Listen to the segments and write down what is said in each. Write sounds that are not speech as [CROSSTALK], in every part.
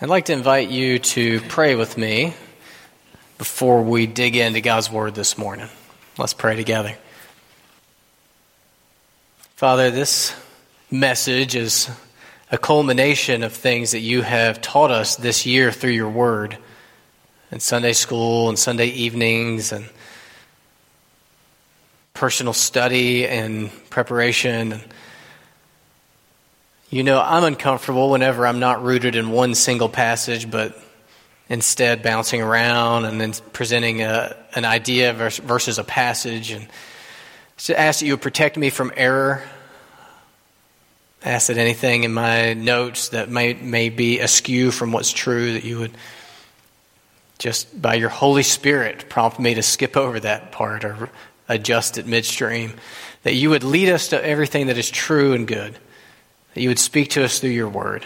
I'd like to invite you to pray with me before we dig into God's Word this morning. Let's pray together. Father, this message is a culmination of things that you have taught us this year through your Word in Sunday school and Sunday evenings and personal study and preparation. You know, I'm uncomfortable whenever I'm not rooted in one single passage, but instead bouncing around and then presenting a, an idea versus a passage. And to ask that you would protect me from error. Ask that anything in my notes that may, may be askew from what's true, that you would just by your Holy Spirit prompt me to skip over that part or adjust it midstream. That you would lead us to everything that is true and good that you would speak to us through your word.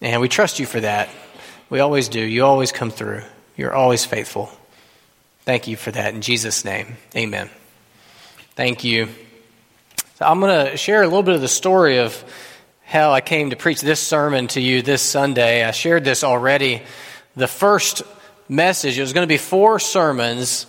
And we trust you for that. We always do. You always come through. You're always faithful. Thank you for that. In Jesus' name, amen. Thank you. So I'm going to share a little bit of the story of how I came to preach this sermon to you this Sunday. I shared this already. The first message, it was going to be four sermons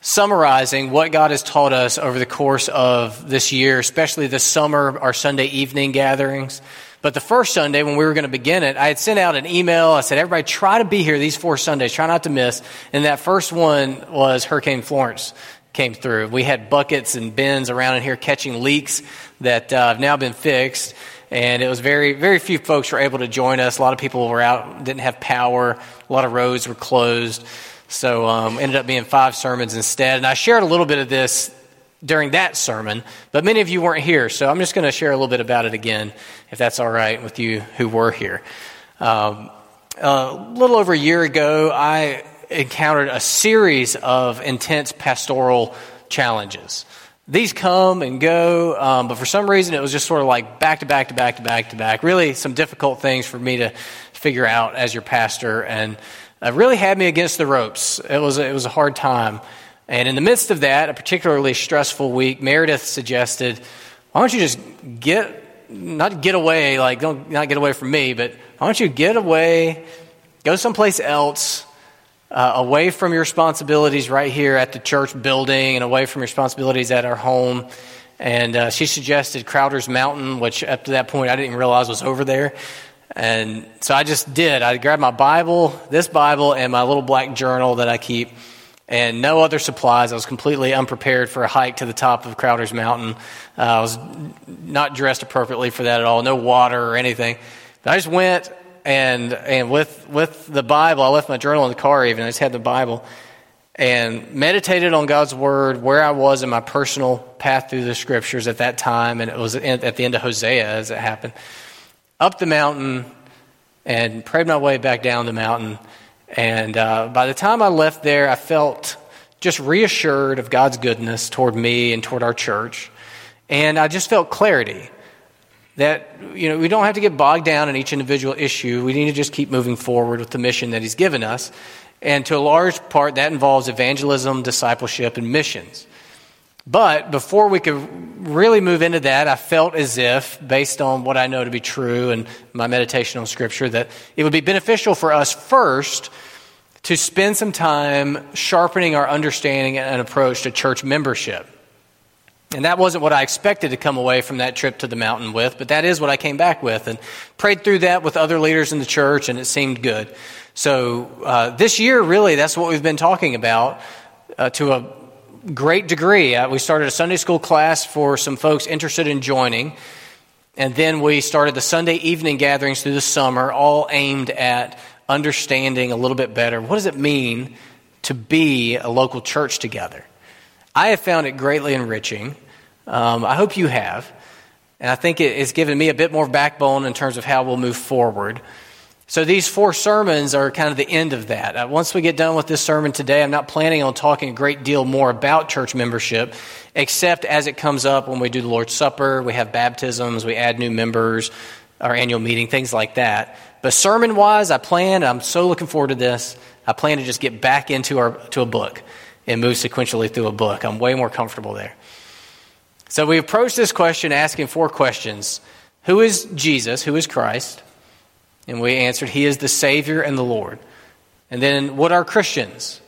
summarizing what God has taught us over the course of this year, especially this summer, our Sunday evening gatherings. But the first Sunday, when we were going to begin it, I had sent out an email. I said, everybody try to be here these four Sundays. Try not to miss. And that first one was Hurricane Florence came through. We had buckets and bins around in here catching leaks that uh, have now been fixed. And it was very, very few folks were able to join us. A lot of people were out, didn't have power. A lot of roads were closed. So um, ended up being five sermons instead. And I shared a little bit of this during that sermon, but many of you weren't here. So I'm just going to share a little bit about it again, if that's all right with you who were here. Um, a little over a year ago, I encountered a series of intense pastoral challenges. These come and go, um, but for some reason it was just sort of like back to back to back to back to back. Really, some difficult things for me to figure out as your pastor. And uh, really had me against the ropes. It was, it was a hard time. And in the midst of that, a particularly stressful week, Meredith suggested, why don't you just get, not get away, like, don't not get away from me, but why don't you get away, go someplace else, uh, away from your responsibilities right here at the church building and away from your responsibilities at our home. And uh, she suggested Crowder's Mountain, which up to that point I didn't realize was over there. And so I just did. I grabbed my Bible, this Bible, and my little black journal that I keep, and no other supplies. I was completely unprepared for a hike to the top of Crowder's Mountain. Uh, I was not dressed appropriately for that at all. No water or anything. But I just went and and with with the Bible, I left my journal in the car. Even I just had the Bible and meditated on God's word, where I was in my personal path through the scriptures at that time, and it was at the end of Hosea as it happened up the mountain and prayed my way back down the mountain. And uh, by the time I left there, I felt just reassured of God's goodness toward me and toward our church. And I just felt clarity that you know we don't have to get bogged down in each individual issue. We need to just keep moving forward with the mission that He's given us. And to a large part, that involves evangelism, discipleship, and missions. But before we could really move into that, I felt as if, based on what I know to be true and my meditation on Scripture, that it would be beneficial for us first to spend some time sharpening our understanding and approach to church membership. And that wasn't what I expected to come away from that trip to the mountain with, but that is what I came back with. And prayed through that with other leaders in the church, and it seemed good. So uh, this year, really, that's what we've been talking about uh, to a great degree. Uh, we started a Sunday school class for some folks interested in joining. And then we started the Sunday evening gatherings through the summer, all aimed at understanding a little bit better what does it mean to be a local church together. I have found it greatly enriching. Um, I hope you have. And I think it, it's given me a bit more backbone in terms of how we'll move forward. So these four sermons are kind of the end of that. Uh, once we get done with this sermon today, I'm not planning on talking a great deal more about church membership, except as it comes up when we do the Lord's Supper, we have baptisms, we add new members, our annual meeting, things like that. But sermon wise, I plan, I'm so looking forward to this, I plan to just get back into our to a book and move sequentially through a book. I'm way more comfortable there. So we approach this question asking four questions. Who is Jesus? Who is Christ? And we answered, He is the Savior and the Lord. And then, what are Christians?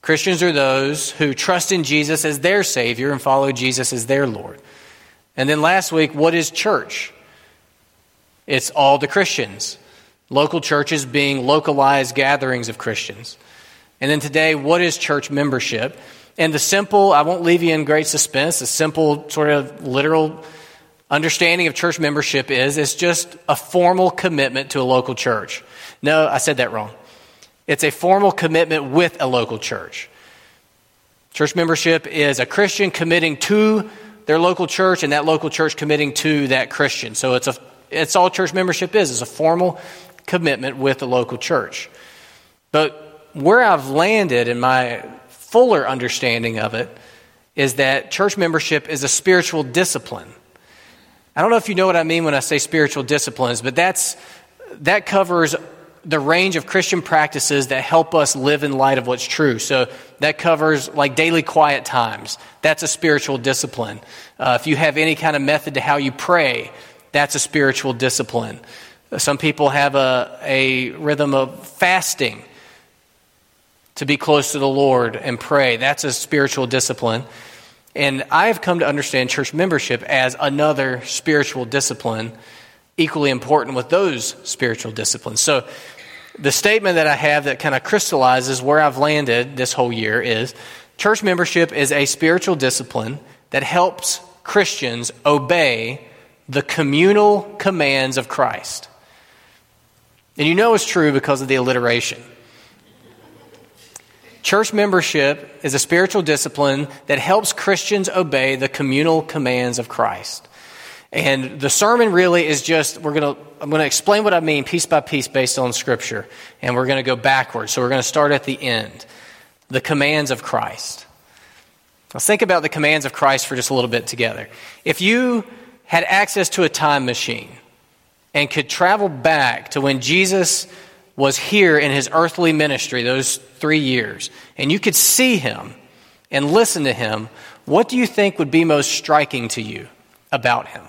Christians are those who trust in Jesus as their Savior and follow Jesus as their Lord. And then last week, what is church? It's all the Christians. Local churches being localized gatherings of Christians. And then today, what is church membership? And the simple, I won't leave you in great suspense, the simple, sort of literal understanding of church membership is it's just a formal commitment to a local church. No, I said that wrong. It's a formal commitment with a local church. Church membership is a Christian committing to their local church and that local church committing to that Christian. So it's a it's all church membership is, is a formal commitment with a local church. But where I've landed in my fuller understanding of it is that church membership is a spiritual discipline. I don't know if you know what I mean when I say spiritual disciplines, but that's, that covers the range of Christian practices that help us live in light of what's true. So that covers like daily quiet times. That's a spiritual discipline. Uh, if you have any kind of method to how you pray, that's a spiritual discipline. Some people have a, a rhythm of fasting to be close to the Lord and pray. That's a spiritual discipline. And I've come to understand church membership as another spiritual discipline, equally important with those spiritual disciplines. So, the statement that I have that kind of crystallizes where I've landed this whole year is church membership is a spiritual discipline that helps Christians obey the communal commands of Christ. And you know it's true because of the alliteration. Church membership is a spiritual discipline that helps Christians obey the communal commands of Christ. And the sermon really is just, we're going to, I'm going to explain what I mean piece by piece based on Scripture. And we're going to go backwards. So we're going to start at the end. The commands of Christ. Let's think about the commands of Christ for just a little bit together. If you had access to a time machine and could travel back to when Jesus was here in his earthly ministry, those three years, and you could see him and listen to him, what do you think would be most striking to you about him?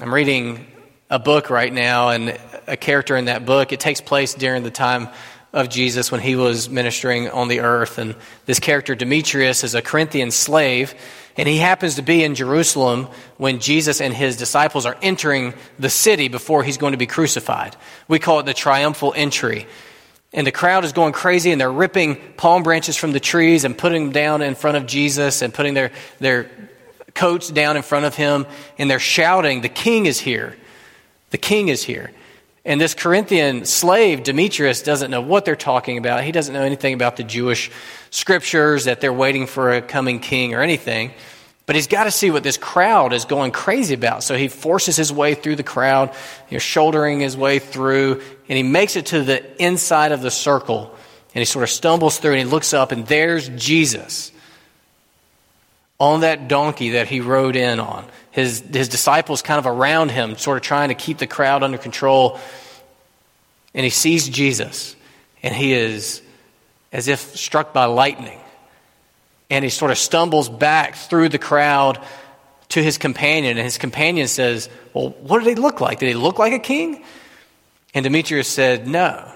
I'm reading a book right now, and a character in that book, it takes place during the time of Jesus when he was ministering on the earth. And this character, Demetrius, is a Corinthian slave and he happens to be in Jerusalem when Jesus and his disciples are entering the city before he's going to be crucified. We call it the triumphal entry. And the crowd is going crazy and they're ripping palm branches from the trees and putting them down in front of Jesus and putting their, their coats down in front of him. And they're shouting, The king is here. The king is here. And this Corinthian slave, Demetrius, doesn't know what they're talking about. He doesn't know anything about the Jewish scriptures that they're waiting for a coming king or anything. But he's got to see what this crowd is going crazy about. So he forces his way through the crowd, you know, shouldering his way through, and he makes it to the inside of the circle. And he sort of stumbles through and he looks up, and there's Jesus on that donkey that he rode in on. His, his disciples kind of around him, sort of trying to keep the crowd under control. And he sees Jesus, and he is as if struck by lightning. And he sort of stumbles back through the crowd to his companion, and his companion says, Well, what did he look like? Did he look like a king? And Demetrius said, No.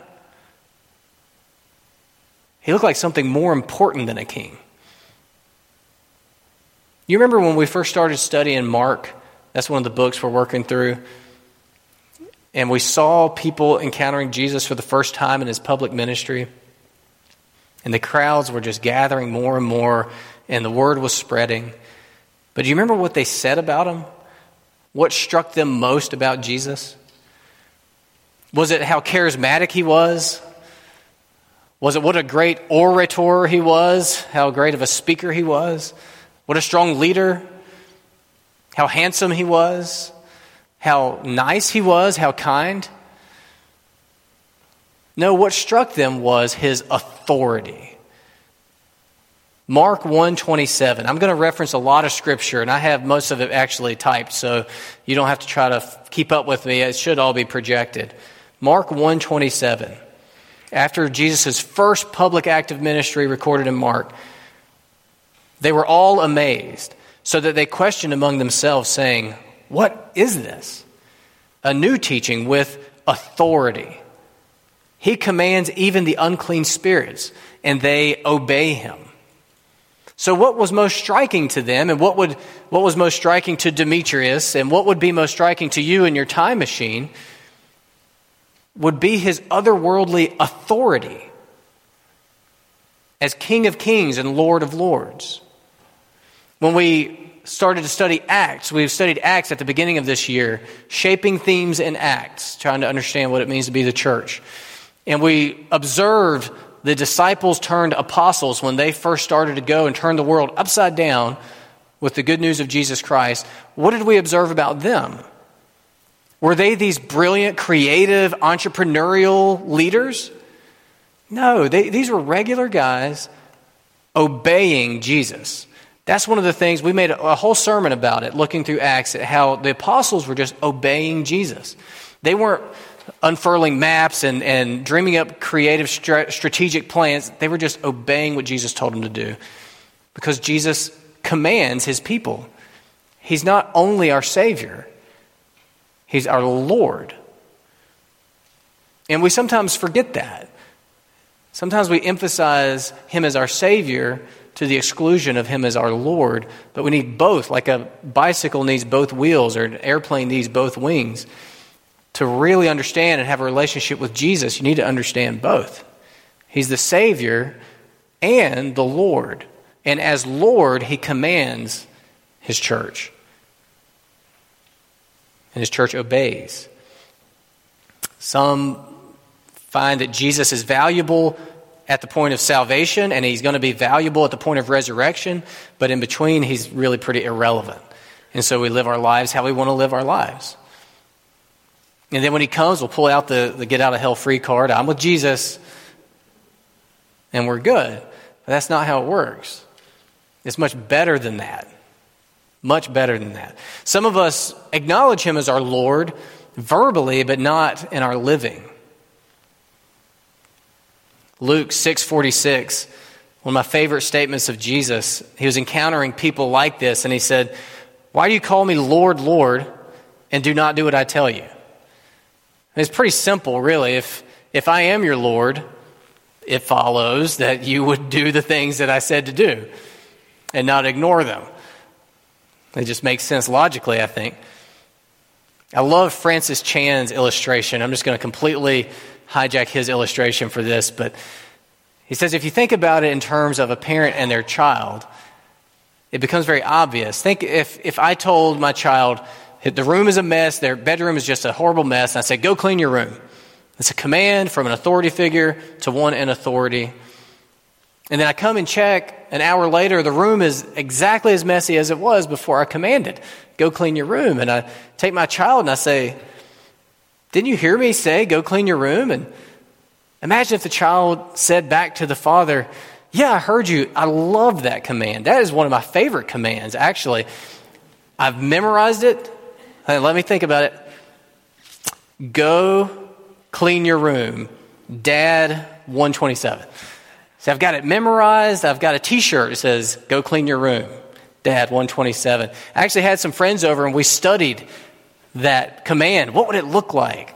He looked like something more important than a king. You remember when we first started studying Mark? That's one of the books we're working through. And we saw people encountering Jesus for the first time in his public ministry. And the crowds were just gathering more and more, and the word was spreading. But do you remember what they said about him? What struck them most about Jesus? Was it how charismatic he was? Was it what a great orator he was? How great of a speaker he was? What a strong leader? How handsome he was? How nice he was? How kind? No, what struck them was his authority. Mark 127. I'm going to reference a lot of scripture and I have most of it actually typed so you don't have to try to keep up with me. It should all be projected. Mark 127. After Jesus' first public act of ministry recorded in Mark, they were all amazed so that they questioned among themselves saying, "What is this?" a new teaching with authority. He commands even the unclean spirits, and they obey him. So, what was most striking to them, and what, would, what was most striking to Demetrius, and what would be most striking to you in your time machine, would be his otherworldly authority as King of Kings and Lord of Lords. When we started to study Acts, we've studied Acts at the beginning of this year, shaping themes in Acts, trying to understand what it means to be the church. And we observed the disciples turned apostles when they first started to go and turn the world upside down with the good news of Jesus Christ. What did we observe about them? Were they these brilliant, creative, entrepreneurial leaders? No, they, these were regular guys obeying Jesus. That's one of the things we made a, whole sermon about it, looking through Acts, at how the apostles were just obeying Jesus. They weren't unfurling maps and, and dreaming up creative strategic plans. They were just obeying what Jesus told them to do because Jesus commands his people. He's not only our Savior, He's our Lord. And we sometimes forget that. Sometimes we emphasize Him as our Savior to the exclusion of Him as our Lord, but we need both, like a bicycle needs both wheels or an airplane needs both wings to really understand and have a relationship with Jesus, you need to understand both. He's the Savior and the Lord. And as Lord, He commands His church. And His church obeys. Some find that Jesus is valuable at the point of salvation and He's going to be valuable at the point of resurrection, but in between, He's really pretty irrelevant. And so we live our lives how we want to live our lives. And then when he comes, we'll pull out the, the get out of hell free card. I'm with Jesus, and we're good. But that's not how it works. It's much better than that. Much better than that. Some of us acknowledge him as our Lord verbally, but not in our living. Luke 6:46, one of my favorite statements of Jesus. He was encountering people like this and he said, "Why do you call me Lord, Lord, and do not do what I tell you?" It's pretty simple, really. If, if I am your Lord, it follows that you would do the things that I said to do and not ignore them. It just makes sense logically, I think. I love Francis Chan's illustration. I'm just going to completely hijack his illustration for this, but he says if you think about it in terms of a parent and their child, it becomes very obvious. Think if, if I told my child, the room is a mess. Their bedroom is just a horrible mess. And I say, go clean your room. It's a command from an authority figure to one in authority. And then I come and check an hour later, the room is exactly as messy as it was before I commanded. Go clean your room. And I take my child and I say, Didn't you hear me say, go clean your room? And imagine if the child said back to the father, Yeah, I heard you. I love that command. That is one of my favorite commands, actually. I've memorized it. Let me think about it. Go clean your room. Dad 127. So I've got it memorized. I've got a t shirt that says, Go clean your room. Dad 127. I actually had some friends over and we studied that command. What would it look like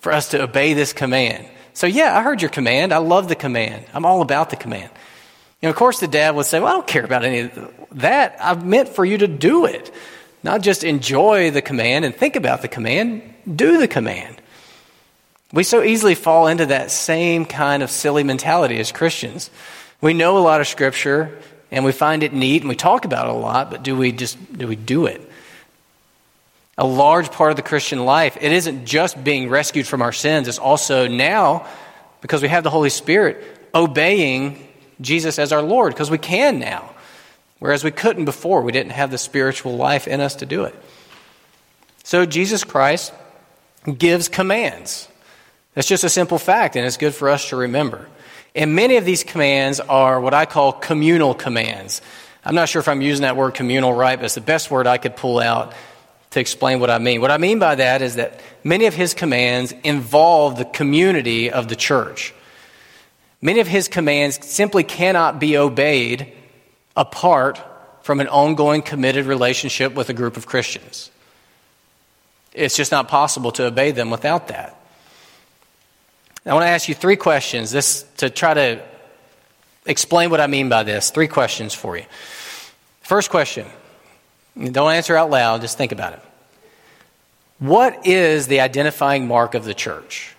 for us to obey this command? So, yeah, I heard your command. I love the command. I'm all about the command. And of course, the dad would say, Well, I don't care about any of that. I meant for you to do it. Not just enjoy the command and think about the command, do the command. We so easily fall into that same kind of silly mentality as Christians. We know a lot of scripture and we find it neat and we talk about it a lot, but do we just do we do it? A large part of the Christian life, it isn't just being rescued from our sins, it's also now because we have the Holy Spirit obeying Jesus as our Lord because we can now. Whereas we couldn't before, we didn't have the spiritual life in us to do it. So Jesus Christ gives commands. That's just a simple fact, and it's good for us to remember. And many of these commands are what I call communal commands. I'm not sure if I'm using that word communal right, but it's the best word I could pull out to explain what I mean. What I mean by that is that many of his commands involve the community of the church. Many of his commands simply cannot be obeyed apart from an ongoing committed relationship with a group of Christians. It's just not possible to obey them without that. I want to ask you three questions this to try to explain what I mean by this. Three questions for you. First question. Don't answer out loud, just think about it. What is the identifying mark of the church?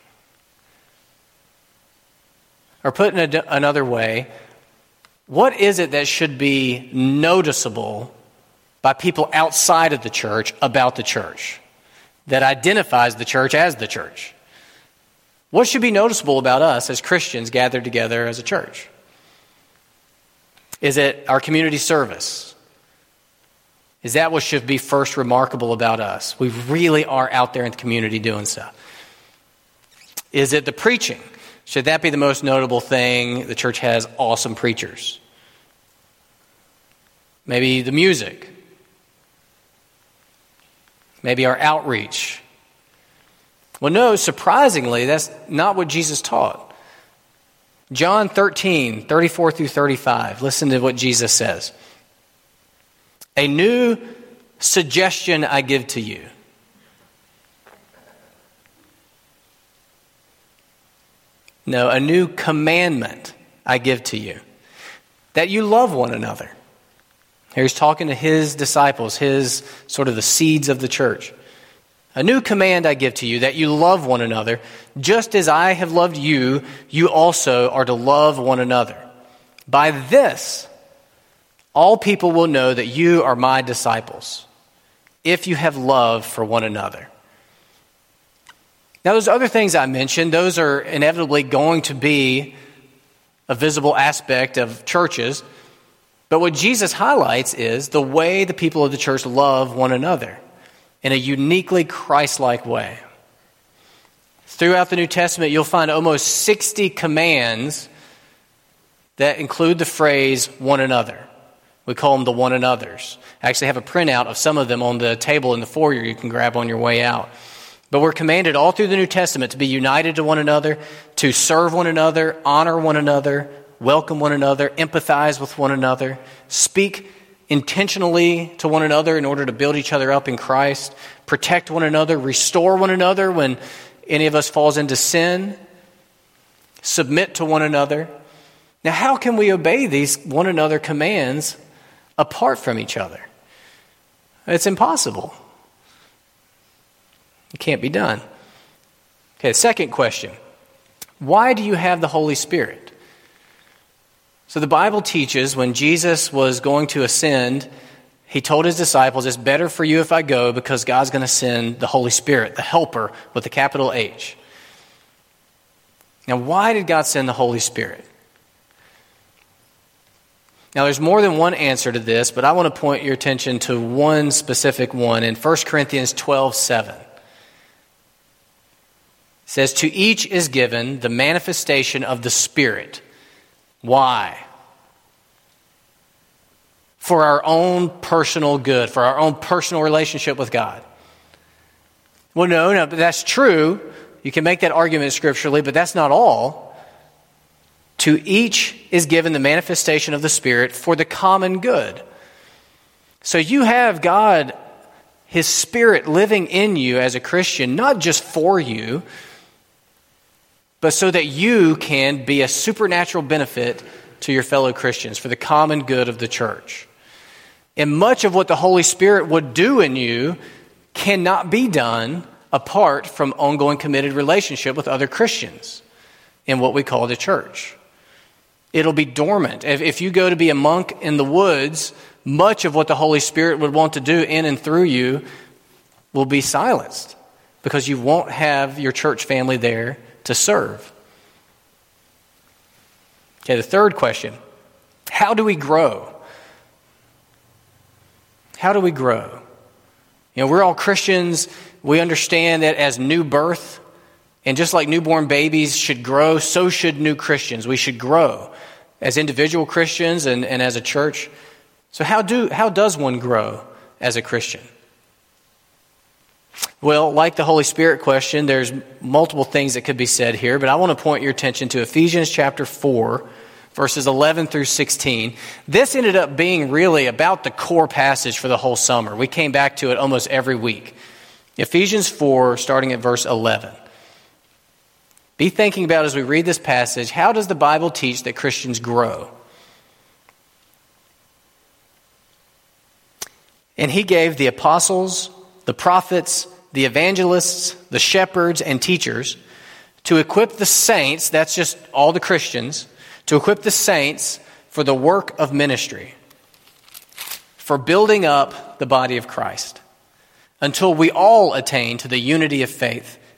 Or put in a, another way, what is it that should be noticeable by people outside of the church about the church that identifies the church as the church? What should be noticeable about us as Christians gathered together as a church? Is it our community service? Is that what should be first remarkable about us? We really are out there in the community doing stuff. Is it the preaching? Should that be the most notable thing? The church has awesome preachers. Maybe the music. Maybe our outreach. Well, no, surprisingly, that's not what Jesus taught. John 13, 34 through 35. Listen to what Jesus says. A new suggestion I give to you. No, a new commandment I give to you that you love one another. Here he's talking to his disciples, his sort of the seeds of the church. A new command I give to you that you love one another, just as I have loved you, you also are to love one another. By this, all people will know that you are my disciples, if you have love for one another. Now, those other things I mentioned, those are inevitably going to be a visible aspect of churches. But what Jesus highlights is the way the people of the church love one another in a uniquely Christ like way. Throughout the New Testament, you'll find almost 60 commands that include the phrase one another. We call them the one another's. I actually have a printout of some of them on the table in the foyer you can grab on your way out. But we're commanded all through the New Testament to be united to one another, to serve one another, honor one another, welcome one another, empathize with one another, speak intentionally to one another in order to build each other up in Christ, protect one another, restore one another when any of us falls into sin, submit to one another. Now, how can we obey these one another commands apart from each other? It's impossible. It can't be done. Okay, second question. Why do you have the Holy Spirit? So the Bible teaches when Jesus was going to ascend, he told his disciples, It's better for you if I go because God's going to send the Holy Spirit, the helper with a capital H. Now, why did God send the Holy Spirit? Now, there's more than one answer to this, but I want to point your attention to one specific one in 1 Corinthians 12 7. It says, To each is given the manifestation of the Spirit why? For our own personal good, for our own personal relationship with God. Well, no, no, but that's true. You can make that argument scripturally, but that's not all. To each is given the manifestation of the Spirit for the common good. So you have God, His Spirit living in you as a Christian, not just for you, but so that you can be a supernatural benefit to your fellow Christians for the common good of the church. And much of what the Holy Spirit would do in you cannot be done apart from ongoing committed relationship with other Christians in what we call the church. It'll be dormant. If, if you go to be a monk in the woods, much of what the Holy Spirit would want to do in and through you will be silenced because you won't have your church family there to serve. Okay, the third question How do we grow? How do we grow? You know, we're all Christians. We understand that as new birth, and just like newborn babies should grow, so should new Christians. We should grow as individual Christians and, and as a church. So, how, do, how does one grow as a Christian? Well, like the Holy Spirit question, there's multiple things that could be said here, but I want to point your attention to Ephesians chapter 4, verses 11 through 16. This ended up being really about the core passage for the whole summer. We came back to it almost every week. Ephesians 4, starting at verse 11. Be thinking about as we read this passage how does the Bible teach that Christians grow? And he gave the apostles, the prophets, the evangelists, the shepherds, and teachers to equip the saints, that's just all the Christians, to equip the saints for the work of ministry, for building up the body of Christ, until we all attain to the unity of faith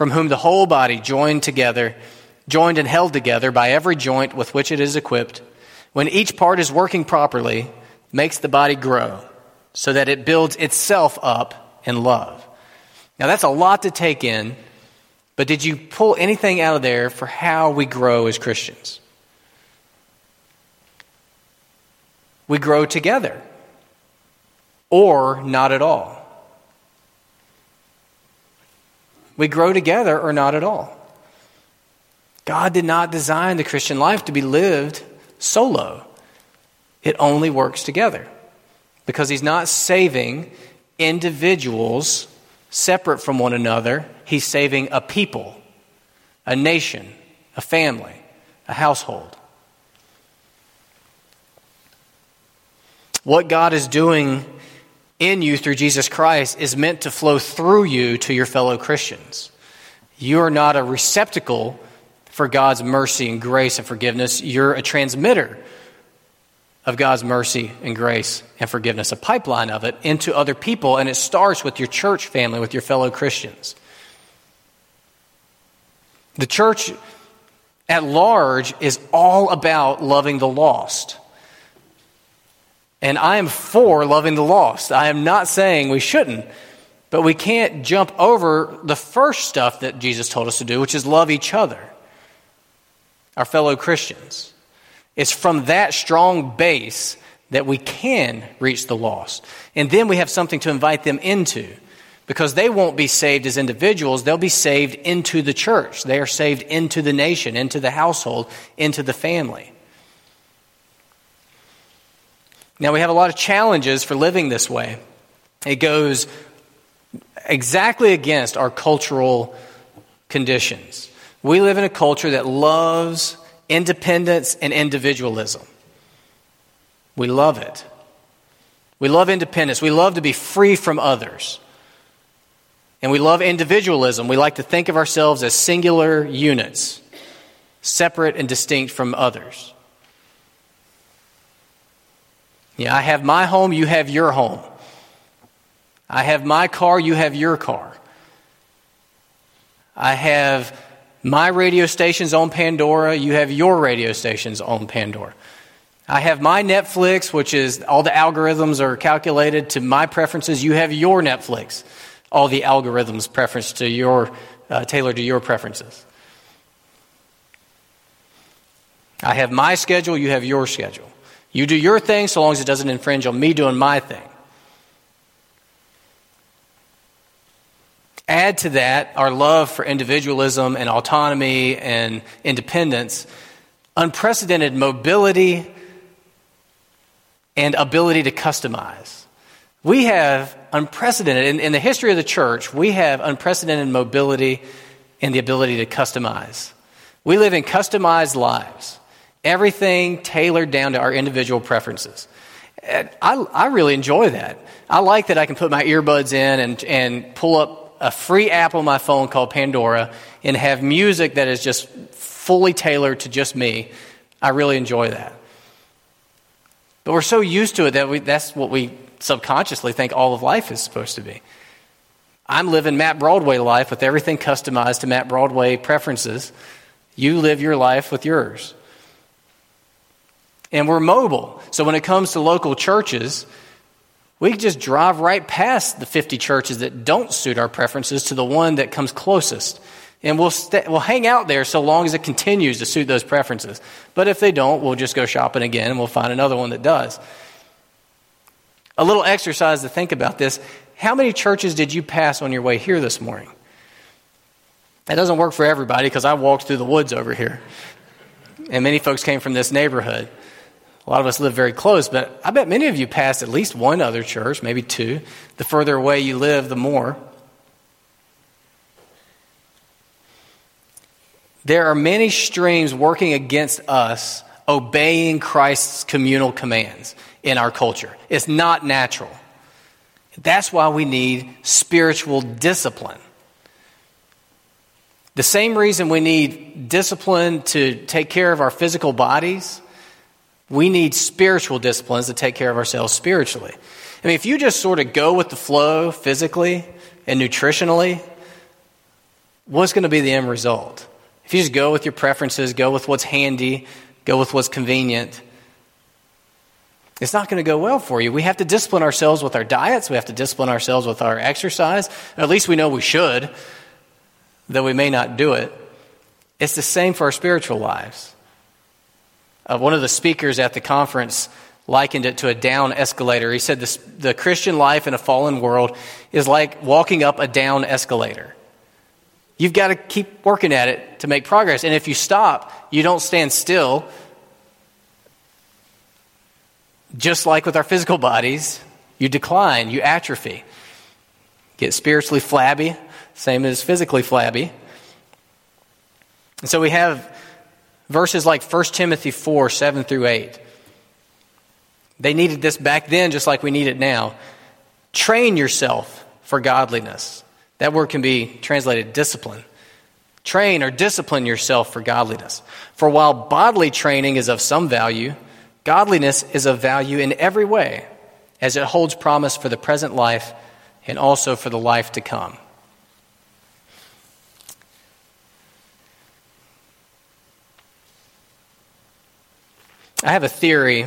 from whom the whole body joined together, joined and held together by every joint with which it is equipped, when each part is working properly, makes the body grow, so that it builds itself up in love. Now, that's a lot to take in, but did you pull anything out of there for how we grow as Christians? We grow together, or not at all. We grow together or not at all. God did not design the Christian life to be lived solo. It only works together because He's not saving individuals separate from one another, he's saving a people, a nation, a family, a household. What God is doing in you through Jesus Christ is meant to flow through you to your fellow Christians. You are not a receptacle for God's mercy and grace and forgiveness, you're a transmitter of God's mercy and grace and forgiveness, a pipeline of it into other people, and it starts with your church family, with your fellow Christians. The church at large is all about loving the lost. And I am for loving the lost. I am not saying we shouldn't, but we can't jump over the first stuff that Jesus told us to do, which is love each other, our fellow Christians. It's from that strong base that we can reach the lost. And then we have something to invite them into because they won't be saved as individuals, they'll be saved into the church. They are saved into the nation, into the household, into the family. Now, we have a lot of challenges for living this way. It goes exactly against our cultural conditions. We live in a culture that loves independence and individualism. We love it. We love independence. We love to be free from others. And we love individualism. We like to think of ourselves as singular units, separate and distinct from others. Yeah, I have my home, you have your home. I have my car, you have your car. I have my radio station's on Pandora, you have your radio station's on Pandora. I have my Netflix, which is all the algorithms are calculated to my preferences. You have your Netflix, all the algorithms preference to your uh, tailored to your preferences. I have my schedule, you have your schedule. You do your thing so long as it doesn't infringe on me doing my thing. Add to that our love for individualism and autonomy and independence, unprecedented mobility and ability to customize. We have unprecedented, in, in, the history of the church, we have unprecedented mobility and the ability to customize. We live in customized lives, everything tailored down to our individual preferences. I, I really enjoy that. I like that I can put my earbuds in and, and pull up a free app on my phone called Pandora and have music that is just fully tailored to just me, I really enjoy that. But we're so used to it that we, that's what we subconsciously think all of life is supposed to be. I'm living Matt Broadway life with everything customized to Matt Broadway preferences. You live your life with yours. And we're mobile. So when it comes to local churches, We just drive right past the 50 churches that don't suit our preferences to the one that comes closest. And we'll, st- we'll hang out there so long as it continues to suit those preferences. But if they don't, we'll just go shopping again and we'll find another one that does. A little exercise to think about this. How many churches did you pass on your way here this morning? That doesn't work for everybody because I walked through the woods over here. And many folks came from this neighborhood. A lot of us live very close, but I bet many of you passed at least one other church, maybe two. The further away you live, the more. There are many streams working against us obeying Christ's communal commands in our culture. It's not natural. That's why we need spiritual discipline. The same reason we need discipline to take care of our physical bodies, we need spiritual disciplines to take care of ourselves spiritually. I mean, if you just sort of go with the flow physically and nutritionally, what's going to be the end result? If you just go with your preferences, go with what's handy, go with what's convenient, it's not going to go well for you. We have to discipline ourselves with our diets. We have to discipline ourselves with our exercise. At least we know we should though we may not do it. It's the same for our spiritual lives. Uh, one of the speakers at the conference likened it to a down escalator. He said this, the Christian life in a fallen world is like walking up a down escalator. You've got to keep working at it to make progress. And if you stop, you don't stand still. Just like with our physical bodies, you decline, you atrophy, get spiritually flabby, same as physically flabby. And so we have verses like 1 Timothy 4 7 through 8. They needed this back then just like we need it now. Train yourself for godliness. That word can be translated discipline. Train or discipline yourself for godliness. For while bodily training is of some value, godliness is of value in every way, as it holds promise for the present life and also for the life to come. I have a theory.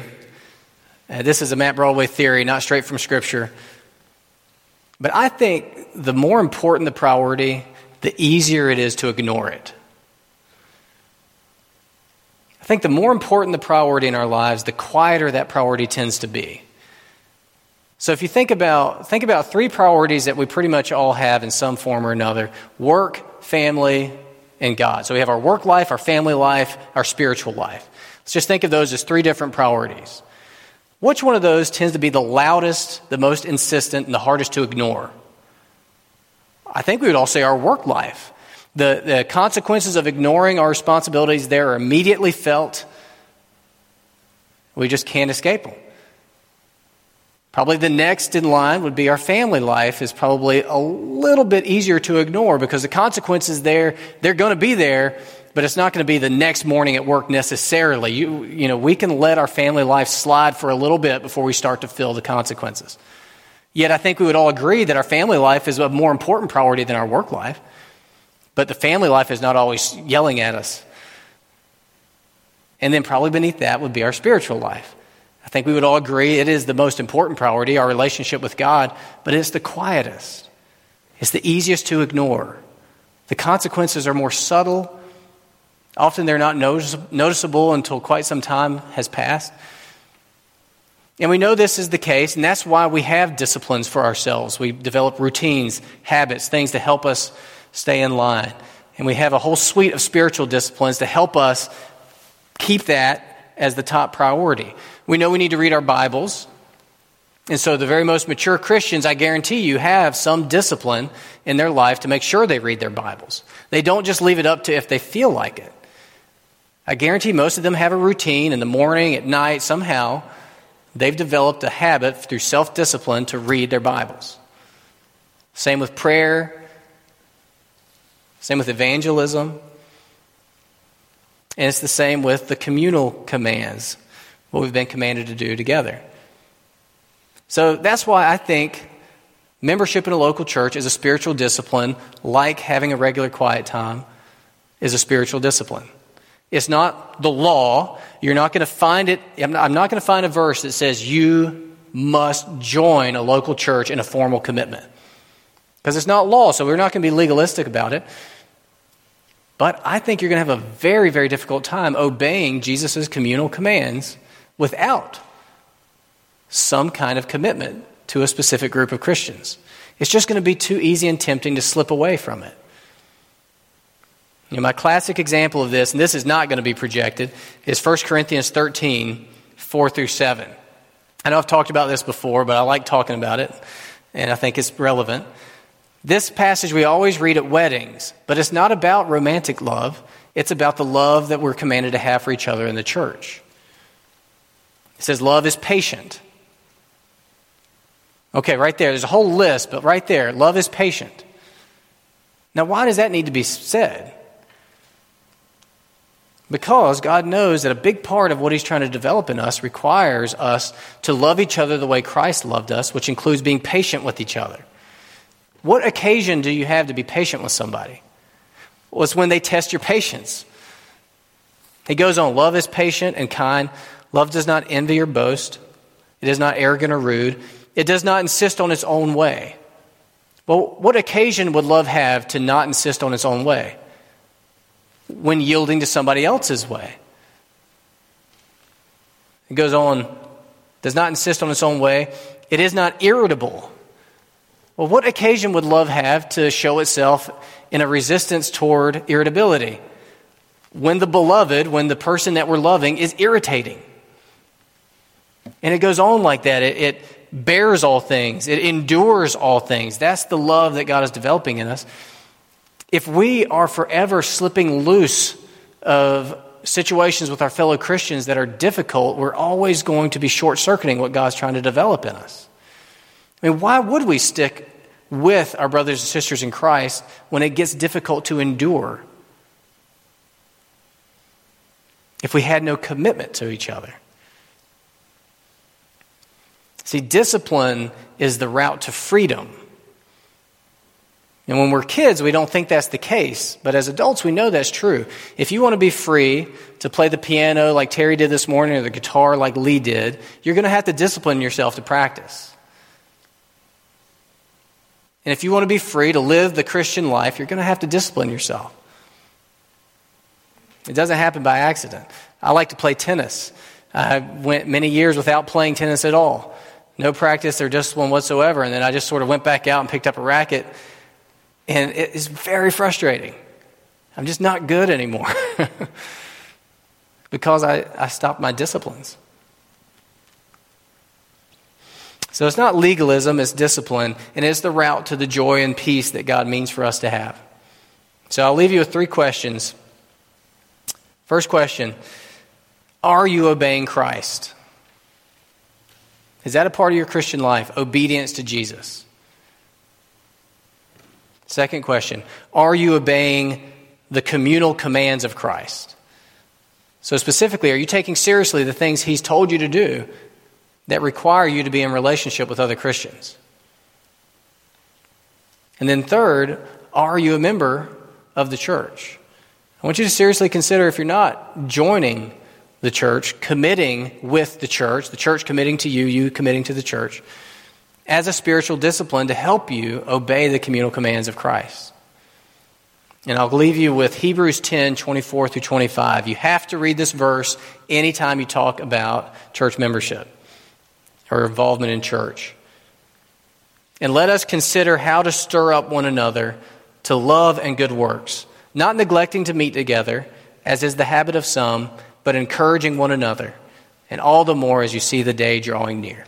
Uh, this is a Matt Broadway theory, not straight from Scripture. But I think the more important the priority, the easier it is to ignore it. I think the more important the priority in our lives, the quieter that priority tends to be. So if you think about think about three priorities that we pretty much all have in some form or another: work, family, and God. So we have our work life, our family life, our spiritual life. Let's just think of those as three different priorities. Which one of those tends to be the loudest, the most insistent, and the hardest to ignore? I think we would all say our work life. The, the consequences of ignoring our responsibilities there are immediately felt. We just can't escape them. Probably the next in line would be our family life is probably a little bit easier to ignore because the consequences there, they're going to be there, but it's not going to be the next morning at work necessarily. You, you know, we can let our family life slide for a little bit before we start to feel the consequences. Yet I think we would all agree that our family life is a more important priority than our work life. But the family life is not always yelling at us. And then probably beneath that would be our spiritual life. I think we would all agree it is the most important priority, our relationship with God, but it's the quietest. It's the easiest to ignore. The consequences are more subtle Often they're not noticeable until quite some time has passed. And we know this is the case, and that's why we have disciplines for ourselves. We develop routines, habits, things to help us stay in line. And we have a whole suite of spiritual disciplines to help us keep that as the top priority. We know we need to read our Bibles. And so, the very most mature Christians, I guarantee you, have some discipline in their life to make sure they read their Bibles. They don't just leave it up to if they feel like it. I guarantee most of them have a routine in the morning, at night, somehow. They've developed a habit through self discipline to read their Bibles. Same with prayer, same with evangelism. And it's the same with the communal commands, what we've been commanded to do together. So that's why I think membership in a local church is a spiritual discipline, like having a regular quiet time is a spiritual discipline. It's not the law. You're not going to find it. I'm not, going to find a verse that says you must join a local church in a formal commitment. Because it's not law, so we're not going to be legalistic about it. But I think you're going to have a very, very difficult time obeying Jesus' communal commands without some kind of commitment to a specific group of Christians. It's just going to be too easy and tempting to slip away from it. You know, my classic example of this, and this is not going to be projected, is 1 Corinthians 13, 4 through 7. I know I've talked about this before, but I like talking about it, and I think it's relevant. This passage we always read at weddings, but it's not about romantic love. It's about the love that we're commanded to have for each other in the church. It says, Love is patient. Okay, right there. There's a whole list, but right there, love is patient. Now, why does that need to be said? Because God knows that a big part of what He's trying to develop in us requires us to love each other the way Christ loved us, which includes being patient with each other. What occasion do you have to be patient with somebody? Well, it's when they test your patience. He goes on love is patient and kind. Love does not envy or boast. It is not arrogant or rude. It does not insist on its own way. Well, what occasion would love have to not insist on its own way? when yielding to somebody else's way. It goes on, does not insist on its own way. It is not irritable. Well, what occasion would love have to show itself in a resistance toward irritability? When the beloved, when the person that we're loving is irritating. And it goes on like that. It, it bears all things, it endures all things. That's the love that God is developing in us if we are forever slipping loose of situations with our fellow Christians that are difficult, we're always going to be short circuiting what God's trying to develop in us. I mean, why would we stick with our brothers and sisters in Christ when it gets difficult to endure? If we had no commitment to each other. See, discipline is the route to freedom. And when we're kids, we don't think that's the case. But as adults, we know that's true. If you want to be free to play the piano like Terry did this morning or the guitar like Lee did, you're going to have to discipline yourself to practice. And if you want to be free to live the Christian life, you're going to have to discipline yourself. It doesn't happen by accident. I like to play tennis. I went many years without playing tennis at all. No practice or discipline whatsoever. And then I just sort of went back out and picked up a racket and it is very frustrating. I'm just not good anymore [LAUGHS] because I, I stopped my disciplines. So it's not legalism, it's discipline, and it's the route to the joy and peace that God means for us to have. So I'll leave you with three questions. First question Are you obeying Christ? Is that a part of your Christian life? Obedience to Jesus. Second question Are you obeying the communal commands of Christ? So, specifically, are you taking seriously the things He's told you to do that require you to be in relationship with other Christians? And then, third, are you a member of the church? I want you to seriously consider if you're not joining the church, committing with the church, the church committing to you, you committing to the church as a spiritual discipline to help you obey the communal commands of Christ. And I'll leave you with Hebrews 10 24 through 25. You have to read this verse anytime you talk about church membership or involvement in church. And let us consider how to stir up one another to love and good works, not neglecting to meet together, as is the habit of some, but encouraging one another, and all the more as you see the day drawing near.